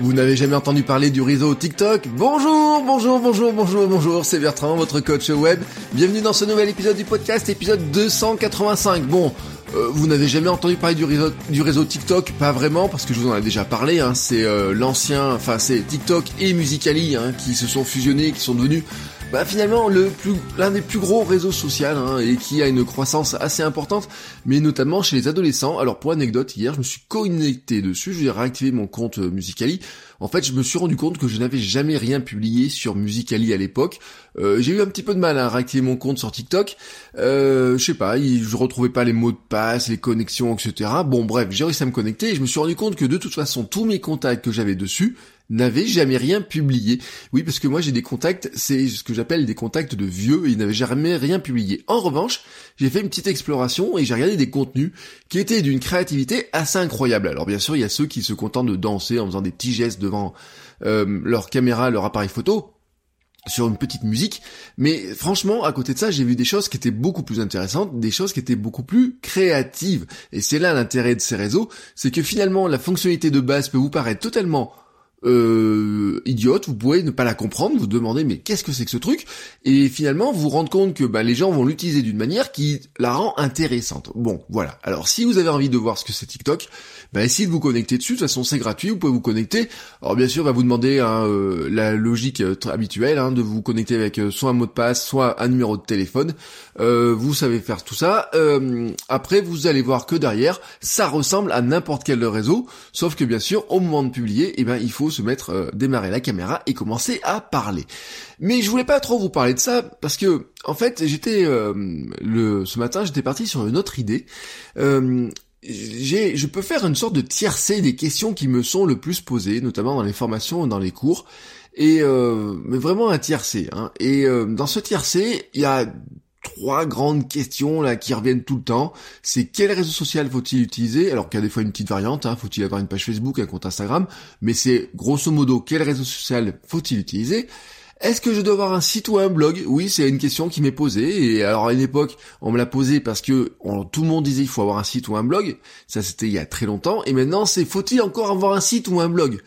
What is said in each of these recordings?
Vous n'avez jamais entendu parler du réseau TikTok Bonjour, bonjour, bonjour, bonjour, bonjour, c'est Bertrand, votre coach web. Bienvenue dans ce nouvel épisode du podcast, épisode 285. Bon, euh, vous n'avez jamais entendu parler du réseau, TikTok? Pas vraiment, parce que je vous en ai déjà parlé. Hein. c'est euh, l'ancien, enfin c'est TikTok et Musicali hein, qui se sont fusionnés, qui sont devenus bah, finalement le plus l'un des plus gros réseaux sociaux hein, et qui a une croissance assez importante, mais notamment chez les adolescents. Alors pour anecdote, hier je me suis connecté dessus, j'ai réactivé mon compte euh, Musicali. En fait, je me suis rendu compte que je n'avais jamais rien publié sur Musicali à l'époque. Euh, j'ai eu un petit peu de mal à réactiver mon compte sur TikTok. Euh, je sais pas, je retrouvais pas les mots de passe, les connexions, etc. Bon bref, j'ai réussi à me connecter et je me suis rendu compte que de toute façon tous mes contacts que j'avais dessus n'avait jamais rien publié. Oui, parce que moi j'ai des contacts, c'est ce que j'appelle des contacts de vieux, et ils n'avaient jamais rien publié. En revanche, j'ai fait une petite exploration et j'ai regardé des contenus qui étaient d'une créativité assez incroyable. Alors bien sûr, il y a ceux qui se contentent de danser en faisant des petits gestes devant euh, leur caméra, leur appareil photo sur une petite musique, mais franchement, à côté de ça, j'ai vu des choses qui étaient beaucoup plus intéressantes, des choses qui étaient beaucoup plus créatives. Et c'est là l'intérêt de ces réseaux, c'est que finalement, la fonctionnalité de base peut vous paraître totalement euh, idiote, vous pouvez ne pas la comprendre, vous demandez mais qu'est-ce que c'est que ce truc? Et finalement vous vous rendre compte que bah, les gens vont l'utiliser d'une manière qui la rend intéressante. Bon, voilà. Alors si vous avez envie de voir ce que c'est TikTok, bah, essayez de vous connecter dessus, de toute façon c'est gratuit, vous pouvez vous connecter. Alors bien sûr, va vous demander hein, euh, la logique euh, habituelle hein, de vous connecter avec euh, soit un mot de passe, soit un numéro de téléphone. vous savez faire tout ça. après, vous allez voir que derrière, ça ressemble à n'importe quel réseau, sauf que bien sûr, au moment de publier, eh ben, il faut se mettre, démarrer la caméra et commencer à parler. Mais je voulais pas trop vous parler de ça parce que en fait j'étais le ce matin j'étais parti sur une autre idée j'ai, je peux faire une sorte de tiercé des questions qui me sont le plus posées, notamment dans les formations, dans les cours, et euh, mais vraiment un tiercé. Hein. Et euh, dans ce tiercé, il y a trois grandes questions là qui reviennent tout le temps. C'est quel réseau social faut-il utiliser? Alors qu'il y a des fois une petite variante, hein, faut-il avoir une page Facebook, un compte Instagram, mais c'est grosso modo quel réseau social faut-il utiliser? Est-ce que je dois avoir un site ou un blog? Oui, c'est une question qui m'est posée. Et alors à une époque, on me l'a posée parce que tout le monde disait il faut avoir un site ou un blog. Ça c'était il y a très longtemps. Et maintenant c'est faut-il encore avoir un site ou un blog?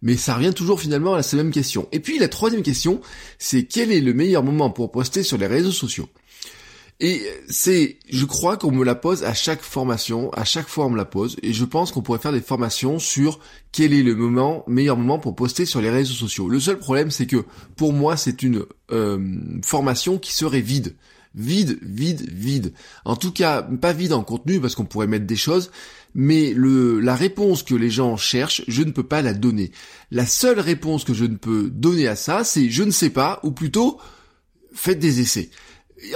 Mais ça revient toujours finalement à la même question. Et puis la troisième question, c'est quel est le meilleur moment pour poster sur les réseaux sociaux? Et c'est, je crois qu'on me la pose à chaque formation, à chaque fois on me la pose, et je pense qu'on pourrait faire des formations sur quel est le moment, meilleur moment pour poster sur les réseaux sociaux. Le seul problème, c'est que pour moi, c'est une euh, formation qui serait vide. Vide, vide, vide. En tout cas, pas vide en contenu parce qu'on pourrait mettre des choses, mais le, la réponse que les gens cherchent, je ne peux pas la donner. La seule réponse que je ne peux donner à ça, c'est je ne sais pas, ou plutôt, faites des essais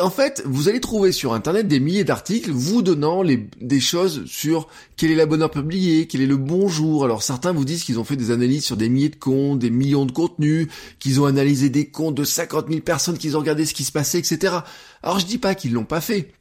en fait, vous allez trouver sur Internet des milliers d'articles vous donnant les, des choses sur quelle est la bonne heure publiée, quel est le bon jour. Alors certains vous disent qu'ils ont fait des analyses sur des milliers de comptes, des millions de contenus, qu'ils ont analysé des comptes de 50 000 personnes, qu'ils ont regardé ce qui se passait, etc. Alors je dis pas qu'ils l'ont pas fait.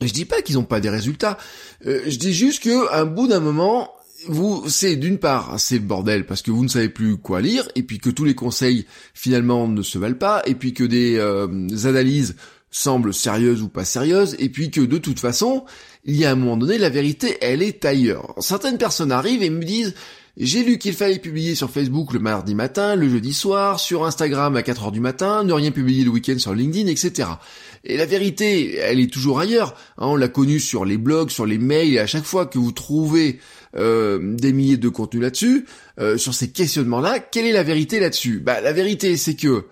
Je dis pas qu'ils n'ont pas des résultats. Euh, je dis juste que un bout d'un moment, vous, c'est d'une part, c'est bordel parce que vous ne savez plus quoi lire, et puis que tous les conseils finalement ne se valent pas, et puis que des euh, analyses semble sérieuse ou pas sérieuse, et puis que de toute façon, il y a un moment donné, la vérité, elle est ailleurs. Certaines personnes arrivent et me disent, j'ai lu qu'il fallait publier sur Facebook le mardi matin, le jeudi soir, sur Instagram à 4 heures du matin, ne rien publier le week-end sur LinkedIn, etc. Et la vérité, elle est toujours ailleurs. Hein, on l'a connue sur les blogs, sur les mails, à chaque fois que vous trouvez euh, des milliers de contenus là-dessus, euh, sur ces questionnements-là, quelle est la vérité là-dessus? Bah la vérité, c'est que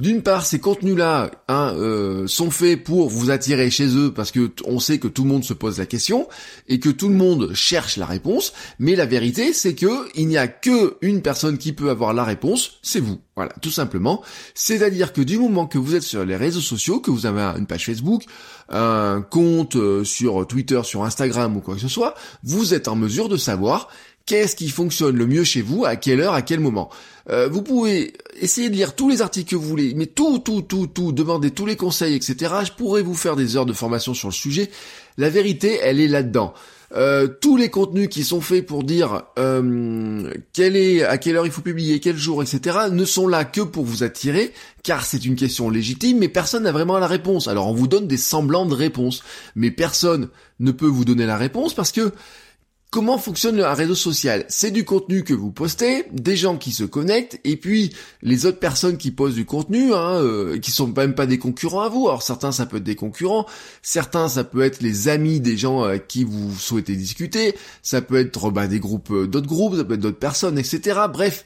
d'une part, ces contenus-là hein, euh, sont faits pour vous attirer chez eux parce que on sait que tout le monde se pose la question et que tout le monde cherche la réponse. Mais la vérité, c'est que il n'y a que une personne qui peut avoir la réponse, c'est vous. Voilà, tout simplement. C'est-à-dire que du moment que vous êtes sur les réseaux sociaux, que vous avez une page Facebook, un compte euh, sur Twitter, sur Instagram ou quoi que ce soit, vous êtes en mesure de savoir qu'est-ce qui fonctionne le mieux chez vous, à quelle heure, à quel moment. Euh, vous pouvez essayer de lire tous les articles que vous voulez, mais tout, tout, tout, tout, demander tous les conseils, etc. Je pourrais vous faire des heures de formation sur le sujet. La vérité, elle est là-dedans. Euh, tous les contenus qui sont faits pour dire euh, quelle est, à quelle heure il faut publier, quel jour, etc., ne sont là que pour vous attirer, car c'est une question légitime, mais personne n'a vraiment la réponse. Alors on vous donne des semblants de réponses, mais personne ne peut vous donner la réponse parce que Comment fonctionne un réseau social? C'est du contenu que vous postez, des gens qui se connectent, et puis les autres personnes qui posent du contenu, hein, euh, qui sont même pas des concurrents à vous. Alors certains ça peut être des concurrents, certains ça peut être les amis des gens à qui vous souhaitez discuter, ça peut être bah, des groupes, euh, d'autres groupes, ça peut être d'autres personnes, etc. Bref.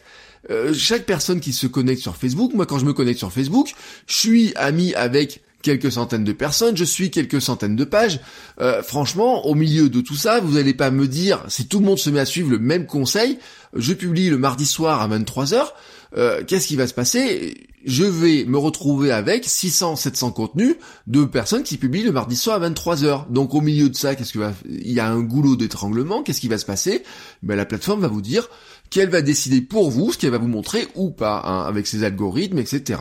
Euh, chaque personne qui se connecte sur Facebook, moi quand je me connecte sur Facebook, je suis ami avec quelques centaines de personnes, je suis quelques centaines de pages. Euh, franchement, au milieu de tout ça, vous n'allez pas me dire, si tout le monde se met à suivre le même conseil, je publie le mardi soir à 23h, euh, qu'est-ce qui va se passer? Je vais me retrouver avec 600, 700 contenus de personnes qui publient le mardi soir à 23h. Donc au milieu de ça, qu'est-ce que va... Il y a un goulot d'étranglement, qu'est-ce qui va se passer? Ben, La plateforme va vous dire qu'elle va décider pour vous ce qu'elle va vous montrer ou pas, hein, avec ses algorithmes, etc.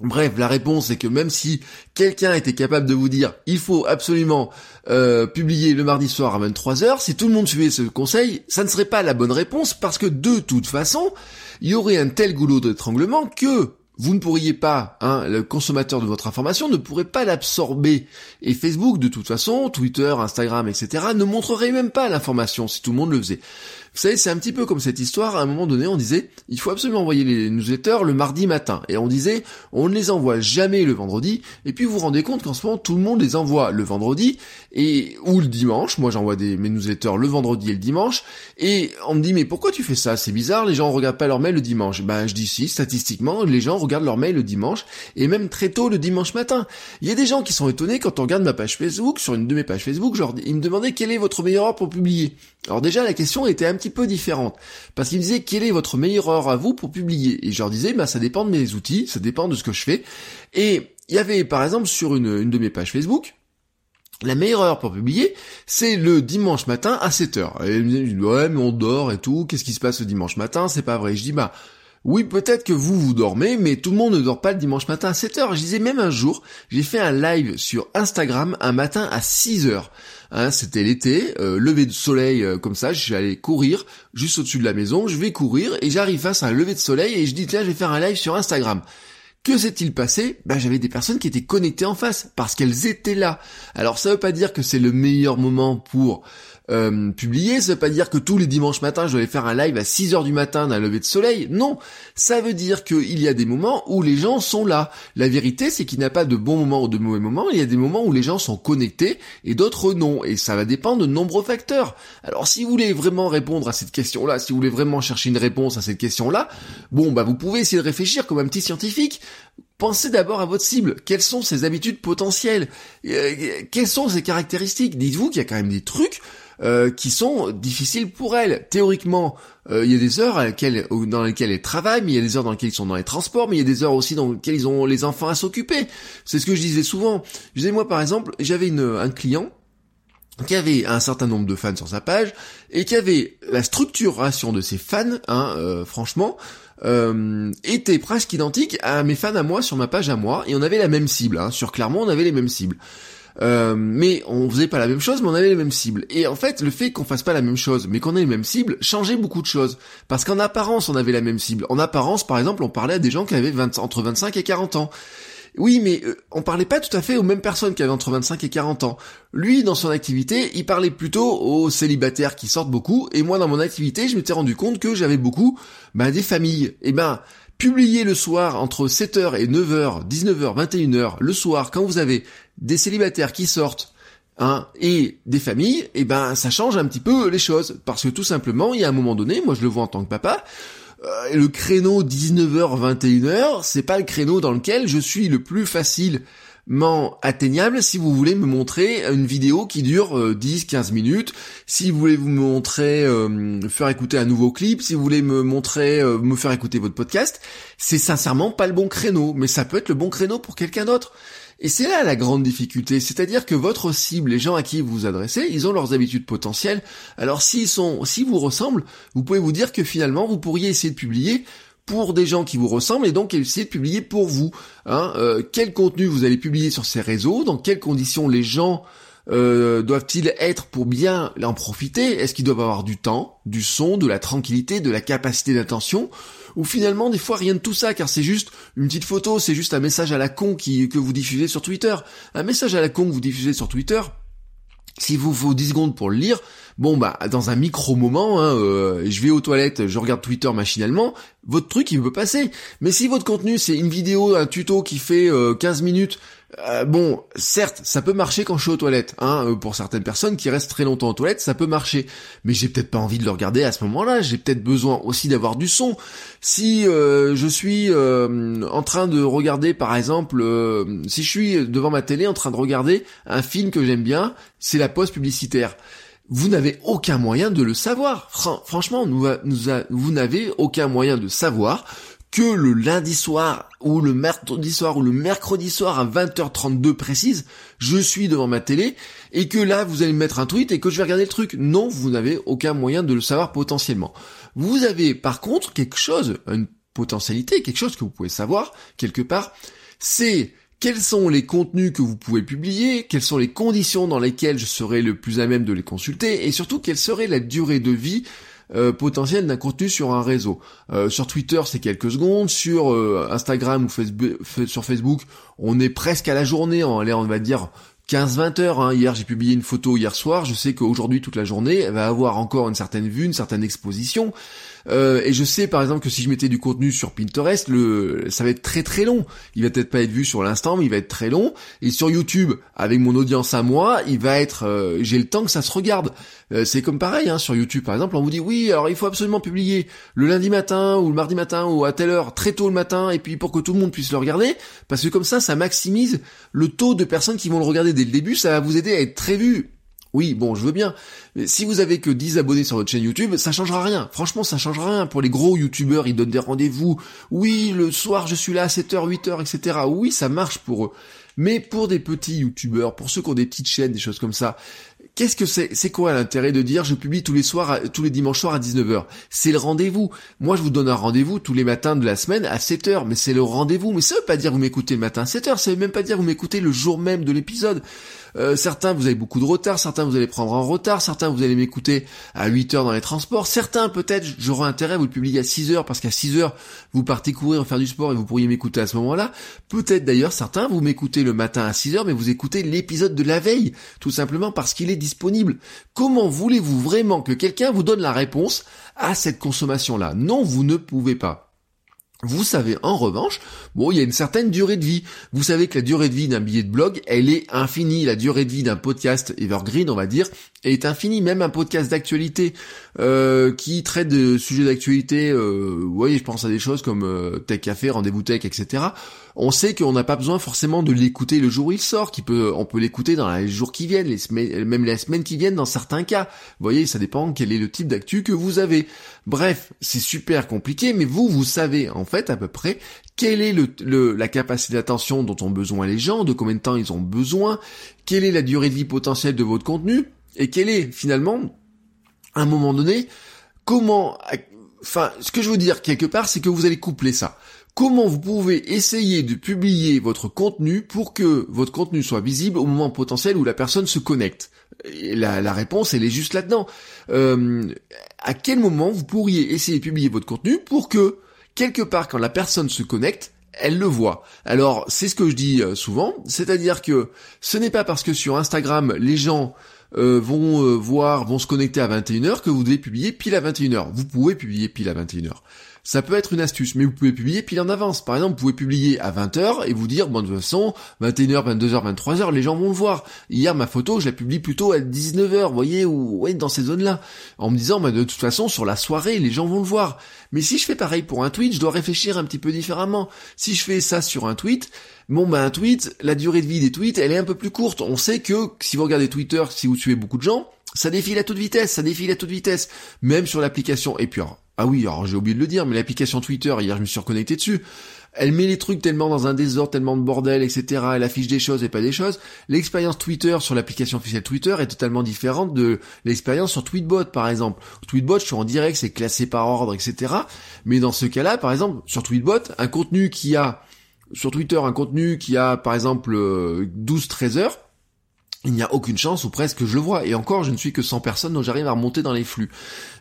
Bref, la réponse est que même si quelqu'un était capable de vous dire il faut absolument euh, publier le mardi soir à 23h, si tout le monde suivait ce conseil, ça ne serait pas la bonne réponse parce que de toute façon, il y aurait un tel goulot d'étranglement que vous ne pourriez pas, hein, le consommateur de votre information ne pourrait pas l'absorber. Et Facebook, de toute façon, Twitter, Instagram, etc., ne montrerait même pas l'information si tout le monde le faisait. Vous savez, c'est un petit peu comme cette histoire, à un moment donné, on disait, il faut absolument envoyer les newsletters le mardi matin. Et on disait, on ne les envoie jamais le vendredi. Et puis vous vous rendez compte qu'en ce moment, tout le monde les envoie le vendredi, et ou le dimanche. Moi, j'envoie des, mes newsletters le vendredi et le dimanche. Et on me dit, mais pourquoi tu fais ça? C'est bizarre, les gens regardent pas leur mail le dimanche. Ben, je dis si, statistiquement, les gens regardent leur mail le dimanche, et même très tôt le dimanche matin. Il y a des gens qui sont étonnés quand on regarde ma page Facebook, sur une de mes pages Facebook, genre, ils me demandaient quelle est votre meilleure heure pour publier. Alors déjà, la question était un petit peu différente. Parce qu'ils me disaient, quelle est votre meilleure heure à vous pour publier? Et je leur disais, bah, ça dépend de mes outils, ça dépend de ce que je fais. Et il y avait, par exemple, sur une, de mes pages Facebook, la meilleure heure pour publier, c'est le dimanche matin à 7h. Et ils me disaient, ouais, mais on dort et tout, qu'est-ce qui se passe le dimanche matin? C'est pas vrai. Je dis, bah, oui, peut-être que vous, vous dormez, mais tout le monde ne dort pas le dimanche matin à 7h. Je disais même un jour, j'ai fait un live sur Instagram un matin à 6h. Hein, c'était l'été, euh, lever de soleil euh, comme ça, je suis allé courir juste au-dessus de la maison, je vais courir et j'arrive face à un lever de soleil et je dis tiens je vais faire un live sur Instagram. Que s'est-il passé? Ben j'avais des personnes qui étaient connectées en face parce qu'elles étaient là. Alors ça veut pas dire que c'est le meilleur moment pour euh, publier, ça veut pas dire que tous les dimanches matins je vais faire un live à 6 heures du matin d'un lever de soleil. Non, ça veut dire qu'il y a des moments où les gens sont là. La vérité, c'est qu'il n'y a pas de bons moments ou de mauvais moments. Il y a des moments où les gens sont connectés et d'autres non. Et ça va dépendre de nombreux facteurs. Alors si vous voulez vraiment répondre à cette question-là, si vous voulez vraiment chercher une réponse à cette question-là, bon bah vous pouvez essayer de réfléchir comme un petit scientifique. Pensez d'abord à votre cible. Quelles sont ses habitudes potentielles? Euh, Quelles sont ses caractéristiques? Dites-vous qu'il y a quand même des trucs euh, qui sont difficiles pour elle. Théoriquement, euh, il y a des heures dans lesquelles elles travaillent, mais il y a des heures dans lesquelles ils sont dans les transports, mais il y a des heures aussi dans lesquelles ils ont les enfants à s'occuper. C'est ce que je disais souvent. Je disais moi par exemple, j'avais un client qui avait un certain nombre de fans sur sa page et qui avait la structuration de ses fans, hein, euh, franchement, était presque identique à mes fans à moi sur ma page à moi et on avait la même cible. Hein. Sur Clermont, on avait les mêmes cibles. Euh, mais on faisait pas la même chose, mais on avait les mêmes cibles. Et en fait, le fait qu'on fasse pas la même chose, mais qu'on ait les mêmes cibles, changeait beaucoup de choses. Parce qu'en apparence, on avait la même cible. En apparence, par exemple, on parlait à des gens qui avaient entre 25 et 40 ans. Oui, mais euh, on parlait pas tout à fait aux mêmes personnes qui avaient entre 25 et 40 ans. Lui, dans son activité, il parlait plutôt aux célibataires qui sortent beaucoup, et moi, dans mon activité, je m'étais rendu compte que j'avais beaucoup bah, des familles. Et eh ben, publier le soir entre 7h et 9h, 19h, 21h, le soir, quand vous avez des célibataires qui sortent, hein, et des familles, eh ben ça change un petit peu les choses. Parce que tout simplement, il y a un moment donné, moi je le vois en tant que papa, euh, le créneau 19h 21h, c'est pas le créneau dans lequel je suis le plus facilement atteignable si vous voulez me montrer une vidéo qui dure 10-15 minutes, si vous voulez vous montrer faire écouter un nouveau clip, si vous voulez me montrer me faire écouter votre podcast, c'est sincèrement pas le bon créneau, mais ça peut être le bon créneau pour quelqu'un d'autre. Et c'est là la grande difficulté, c'est-à-dire que votre cible, les gens à qui vous vous adressez, ils ont leurs habitudes potentielles. Alors s'ils sont, s'ils vous ressemblent, vous pouvez vous dire que finalement vous pourriez essayer de publier pour des gens qui vous ressemblent et donc essayer de publier pour vous. Hein, euh, quel contenu vous allez publier sur ces réseaux, dans quelles conditions les gens euh, doivent-ils être pour bien en profiter? Est-ce qu'ils doivent avoir du temps, du son, de la tranquillité, de la capacité d'attention? Ou finalement des fois rien de tout ça car c'est juste une petite photo, c'est juste un message à la con que vous diffusez sur Twitter. Un message à la con que vous diffusez sur Twitter, s'il vous faut 10 secondes pour le lire, bon bah dans un micro moment, hein, euh, je vais aux toilettes, je regarde Twitter machinalement, votre truc il peut passer. Mais si votre contenu c'est une vidéo, un tuto qui fait 15 euh, minutes euh, bon, certes, ça peut marcher quand je suis aux toilettes. Hein, euh, pour certaines personnes qui restent très longtemps aux toilettes, ça peut marcher. Mais j'ai peut-être pas envie de le regarder à ce moment-là. J'ai peut-être besoin aussi d'avoir du son. Si euh, je suis en train de regarder, par exemple, si je suis devant ma télé en train de regarder un film que j'aime bien, c'est la pause publicitaire. Vous n'avez aucun moyen de le savoir. franchement, vous n'avez aucun moyen de savoir que le lundi soir ou le mercredi soir ou le mercredi soir à 20h32 précise, je suis devant ma télé et que là vous allez me mettre un tweet et que je vais regarder le truc. Non, vous n'avez aucun moyen de le savoir potentiellement. Vous avez par contre quelque chose, une potentialité, quelque chose que vous pouvez savoir quelque part, c'est quels sont les contenus que vous pouvez publier, quelles sont les conditions dans lesquelles je serai le plus à même de les consulter et surtout quelle serait la durée de vie euh, potentiel d'un contenu sur un réseau. Euh, sur Twitter, c'est quelques secondes. Sur euh, Instagram ou Facebook, sur Facebook, on est presque à la journée. On, on va dire 15-20 heures. Hein. Hier, j'ai publié une photo hier soir. Je sais qu'aujourd'hui, toute la journée, elle va avoir encore une certaine vue, une certaine exposition. Euh, et je sais par exemple que si je mettais du contenu sur Pinterest, le, ça va être très très long. Il va peut-être pas être vu sur l'instant, mais il va être très long. Et sur YouTube, avec mon audience à moi, il va être, euh, j'ai le temps que ça se regarde. Euh, c'est comme pareil hein, sur YouTube par exemple, on vous dit oui, alors il faut absolument publier le lundi matin ou le mardi matin ou à telle heure, très tôt le matin, et puis pour que tout le monde puisse le regarder, parce que comme ça, ça maximise le taux de personnes qui vont le regarder dès le début. Ça va vous aider à être très vu oui, bon, je veux bien. Mais si vous avez que 10 abonnés sur votre chaîne YouTube, ça changera rien. Franchement, ça changera rien. Pour les gros YouTubeurs, ils donnent des rendez-vous. Oui, le soir, je suis là à 7h, 8h, etc. Oui, ça marche pour eux. Mais pour des petits YouTubeurs, pour ceux qui ont des petites chaînes, des choses comme ça, qu'est-ce que c'est C'est quoi l'intérêt de dire je publie tous les soirs, tous les dimanches soirs à 19h C'est le rendez-vous. Moi, je vous donne un rendez-vous tous les matins de la semaine à 7h, mais c'est le rendez-vous. Mais ça veut pas dire vous m'écoutez le matin à 7h, ça veut même pas dire vous m'écoutez le jour même de l'épisode. Euh, certains, vous avez beaucoup de retard, certains, vous allez prendre en retard, certains, vous allez m'écouter à 8 heures dans les transports, certains, peut-être, j'aurai intérêt à vous le publier à 6 heures, parce qu'à 6 heures, vous partez courir, faire du sport, et vous pourriez m'écouter à ce moment-là. Peut-être d'ailleurs, certains, vous m'écoutez le matin à 6 heures, mais vous écoutez l'épisode de la veille, tout simplement parce qu'il est disponible. Comment voulez-vous vraiment que quelqu'un vous donne la réponse à cette consommation-là? Non, vous ne pouvez pas. Vous savez en revanche, bon, il y a une certaine durée de vie. Vous savez que la durée de vie d'un billet de blog, elle est infinie. La durée de vie d'un podcast evergreen, on va dire, est infinie. Même un podcast d'actualité euh, qui traite de sujets d'actualité, euh, vous voyez, je pense à des choses comme euh, Tech Café, Rendez-vous Tech, etc on sait qu'on n'a pas besoin forcément de l'écouter le jour où il sort, qui peut, on peut l'écouter dans les jours qui viennent, les semaines, même les semaines qui viennent dans certains cas. Vous voyez, ça dépend quel est le type d'actu que vous avez. Bref, c'est super compliqué, mais vous, vous savez en fait à peu près quelle est la capacité d'attention dont ont besoin les gens, de combien de temps ils ont besoin, quelle est la durée de vie potentielle de votre contenu, et quel est finalement, à un moment donné, comment, enfin, ce que je veux dire quelque part, c'est que vous allez coupler ça comment vous pouvez essayer de publier votre contenu pour que votre contenu soit visible au moment potentiel où la personne se connecte. La, réponse, elle est juste là-dedans. Euh, à quel moment vous pourriez essayer de publier votre contenu pour que, quelque part, quand la personne se connecte, elle le voit? Alors, c'est ce que je dis euh, souvent, c'est-à-dire que ce n'est pas parce que sur Instagram, les gens euh, vont euh, voir, vont se connecter à 21h que vous devez publier pile à 21h. Vous pouvez publier pile à 21h. Ça peut être une astuce, mais vous pouvez publier pile en avance. Par exemple, vous pouvez publier à 20h et vous dire, bon, de toute façon, 21h, 22h, 23h, les gens vont le voir. Hier, ma photo, je la publie plutôt à 19h, vous voyez, ou ouais, dans ces zones-là. En me disant, bah, de toute façon, sur la soirée, les gens vont le voir. Mais si je fais pareil pour un tweet, je dois réfléchir un petit peu différemment. Si je fais ça sur un tweet, bon, bah, un tweet, la durée de vie des tweets, elle est un peu plus courte. On sait que, si vous regardez Twitter, si vous suivez beaucoup de gens, ça défile à toute vitesse, ça défile à toute vitesse, même sur l'application. Et puis, ah oui, alors j'ai oublié de le dire, mais l'application Twitter, hier je me suis reconnecté dessus. Elle met les trucs tellement dans un désordre, tellement de bordel, etc. Elle affiche des choses et pas des choses. L'expérience Twitter sur l'application officielle Twitter est totalement différente de l'expérience sur Tweetbot, par exemple. Tweetbot, je suis en direct, c'est classé par ordre, etc. Mais dans ce cas-là, par exemple, sur Tweetbot, un contenu qui a, sur Twitter, un contenu qui a, par exemple, 12-13 heures, il n'y a aucune chance ou presque que je le vois. Et encore, je ne suis que 100 personnes, donc j'arrive à remonter dans les flux.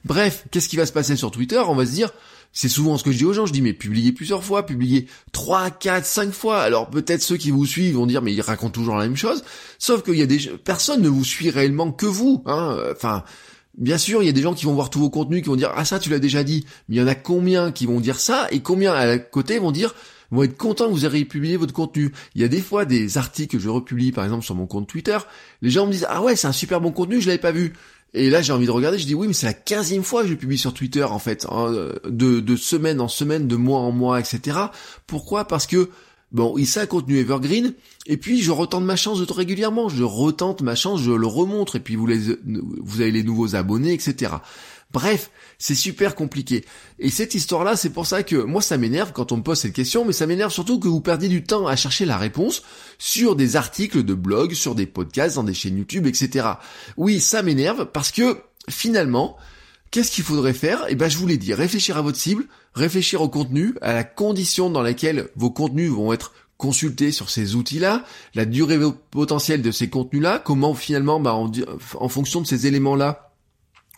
Bref, qu'est-ce qui va se passer sur Twitter? On va se dire, c'est souvent ce que je dis aux gens, je dis mais publiez plusieurs fois, publiez 3, 4, 5 fois. Alors peut-être ceux qui vous suivent vont dire mais ils racontent toujours la même chose. Sauf qu'il y a des personne ne vous suit réellement que vous. Hein. Enfin, bien sûr, il y a des gens qui vont voir tous vos contenus, qui vont dire ah ça tu l'as déjà dit. Mais il y en a combien qui vont dire ça? Et combien à côté vont dire vont être contents que vous ayez publié votre contenu. Il y a des fois des articles que je republie par exemple sur mon compte Twitter, les gens me disent ah ouais c'est un super bon contenu, je l'avais pas vu. Et là j'ai envie de regarder, je dis oui mais c'est la quinzième fois que je publie sur Twitter en fait, hein, de, de semaine en semaine, de mois en mois, etc. Pourquoi? Parce que Bon, il un contenu evergreen, et puis je retente ma chance de tout régulièrement, je retente ma chance, je le remontre, et puis vous avez les nouveaux abonnés, etc. Bref, c'est super compliqué. Et cette histoire-là, c'est pour ça que moi ça m'énerve quand on me pose cette question, mais ça m'énerve surtout que vous perdiez du temps à chercher la réponse sur des articles de blog, sur des podcasts, dans des chaînes YouTube, etc. Oui, ça m'énerve parce que finalement, qu'est-ce qu'il faudrait faire? Eh ben, je vous l'ai dit, réfléchir à votre cible, réfléchir au contenu, à la condition dans laquelle vos contenus vont être consultés sur ces outils-là, la durée potentielle de ces contenus-là, comment finalement, bah, en, en fonction de ces éléments-là,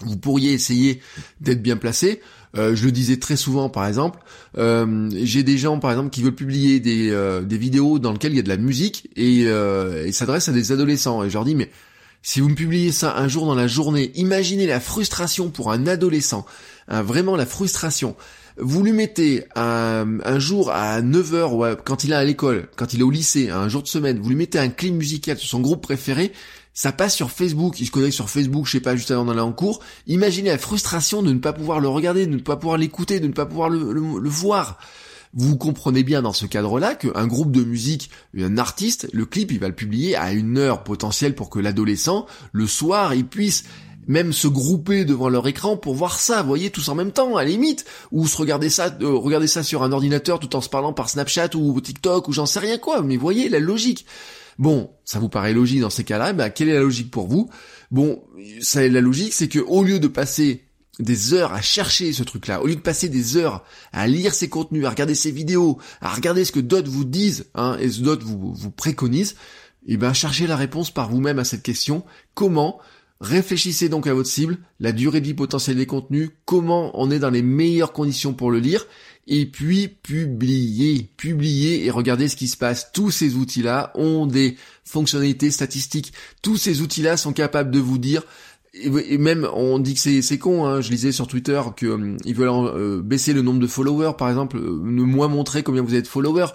vous pourriez essayer d'être bien placé. Euh, je le disais très souvent, par exemple, euh, j'ai des gens, par exemple, qui veulent publier des, euh, des vidéos dans lesquelles il y a de la musique et, et s'adressent à des adolescents. Et je leur dis, mais si vous me publiez ça un jour dans la journée, imaginez la frustration pour un adolescent, hein, vraiment la frustration. Vous lui mettez un, un jour à 9h, ou quand il est à l'école, quand il est au lycée, un jour de semaine, vous lui mettez un clip musical sur son groupe préféré, ça passe sur Facebook, il se connecte sur Facebook, je sais pas, juste avant d'aller en cours. Imaginez la frustration de ne pas pouvoir le regarder, de ne pas pouvoir l'écouter, de ne pas pouvoir le, le, voir. Vous comprenez bien dans ce cadre-là qu'un groupe de musique, un artiste, le clip, il va le publier à une heure potentielle pour que l'adolescent, le soir, il puisse même se grouper devant leur écran pour voir ça, vous voyez, tous en même temps, à la limite, ou se regarder ça, euh, regarder ça sur un ordinateur tout en se parlant par Snapchat ou TikTok ou j'en sais rien quoi, mais voyez la logique. Bon, ça vous paraît logique dans ces cas-là, ben, quelle est la logique pour vous? Bon, ça, la logique, c'est que au lieu de passer des heures à chercher ce truc-là, au lieu de passer des heures à lire ces contenus, à regarder ces vidéos, à regarder ce que d'autres vous disent, hein, et ce que d'autres vous, vous préconisent, eh ben cherchez la réponse par vous-même à cette question. Comment Réfléchissez donc à votre cible, la durée de vie potentielle des contenus, comment on est dans les meilleures conditions pour le lire, et puis publier, publier et regardez ce qui se passe. Tous ces outils-là ont des fonctionnalités statistiques. Tous ces outils-là sont capables de vous dire et même on dit que c'est con, hein. je lisais sur Twitter qu'ils euh, veulent euh, baisser le nombre de followers par exemple, euh, ne moins montrer combien vous êtes followers,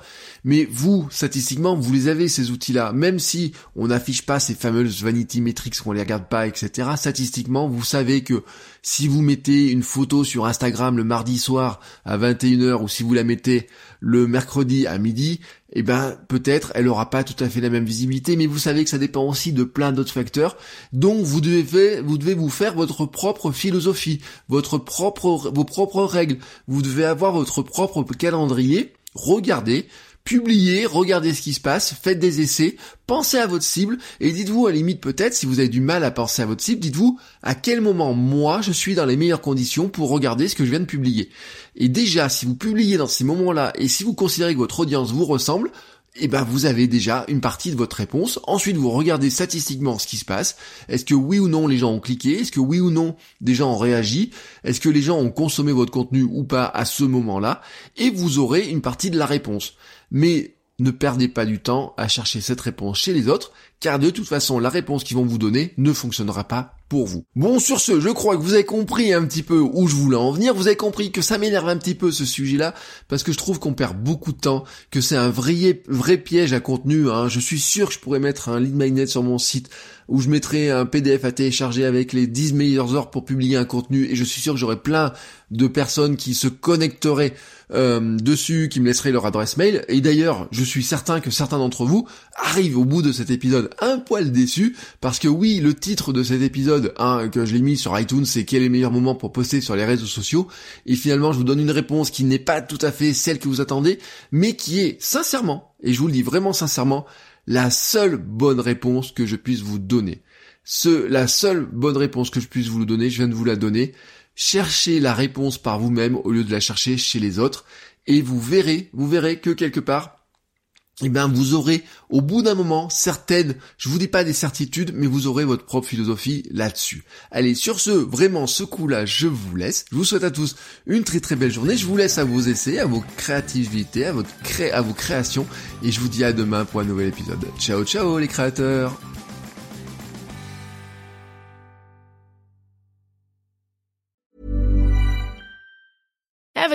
mais vous, statistiquement, vous les avez ces outils-là, même si on n'affiche pas ces fameuses vanity metrics qu'on les regarde pas, etc. Statistiquement, vous savez que si vous mettez une photo sur Instagram le mardi soir à 21h ou si vous la mettez le mercredi à midi, eh ben peut-être elle aura pas tout à fait la même visibilité, mais vous savez que ça dépend aussi de plein d'autres facteurs. Donc vous devez vous devez vous faire votre propre philosophie, votre propre vos propres règles. Vous devez avoir votre propre calendrier. Regardez, publiez, regardez ce qui se passe, faites des essais, pensez à votre cible et dites-vous à la limite peut-être si vous avez du mal à penser à votre cible, dites-vous à quel moment moi je suis dans les meilleures conditions pour regarder ce que je viens de publier. Et déjà si vous publiez dans ces moments-là et si vous considérez que votre audience vous ressemble, eh ben vous avez déjà une partie de votre réponse. Ensuite, vous regardez statistiquement ce qui se passe. Est-ce que oui ou non les gens ont cliqué? Est-ce que oui ou non des gens ont réagi? Est-ce que les gens ont consommé votre contenu ou pas à ce moment-là? Et vous aurez une partie de la réponse. Mais ne perdez pas du temps à chercher cette réponse chez les autres, car de toute façon, la réponse qu'ils vont vous donner ne fonctionnera pas Bon, sur ce, je crois que vous avez compris un petit peu où je voulais en venir. Vous avez compris que ça m'énerve un petit peu ce sujet-là, parce que je trouve qu'on perd beaucoup de temps, que c'est un vrai, piège à contenu. Hein. Je suis sûr que je pourrais mettre un lead magnet sur mon site où je mettrais un PDF à télécharger avec les 10 meilleures heures pour publier un contenu, et je suis sûr que j'aurais plein de personnes qui se connecteraient euh, dessus, qui me laisseraient leur adresse mail. Et d'ailleurs, je suis certain que certains d'entre vous arrivent au bout de cet épisode un poil déçus, parce que oui, le titre de cet épisode, hein, que je l'ai mis sur iTunes, c'est quel est le meilleur moment pour poster sur les réseaux sociaux? Et finalement, je vous donne une réponse qui n'est pas tout à fait celle que vous attendez, mais qui est sincèrement, et je vous le dis vraiment sincèrement, la seule bonne réponse que je puisse vous donner. Ce, la seule bonne réponse que je puisse vous donner, je viens de vous la donner. Cherchez la réponse par vous-même au lieu de la chercher chez les autres. Et vous verrez, vous verrez que quelque part, eh bien, vous aurez, au bout d'un moment, certaines, je vous dis pas des certitudes, mais vous aurez votre propre philosophie là-dessus. Allez, sur ce, vraiment, ce coup-là, je vous laisse. Je vous souhaite à tous une très très belle journée. Je vous laisse à vos essais, à vos créativités, à votre cré à vos créations. Et je vous dis à demain pour un nouvel épisode. Ciao, ciao, les créateurs!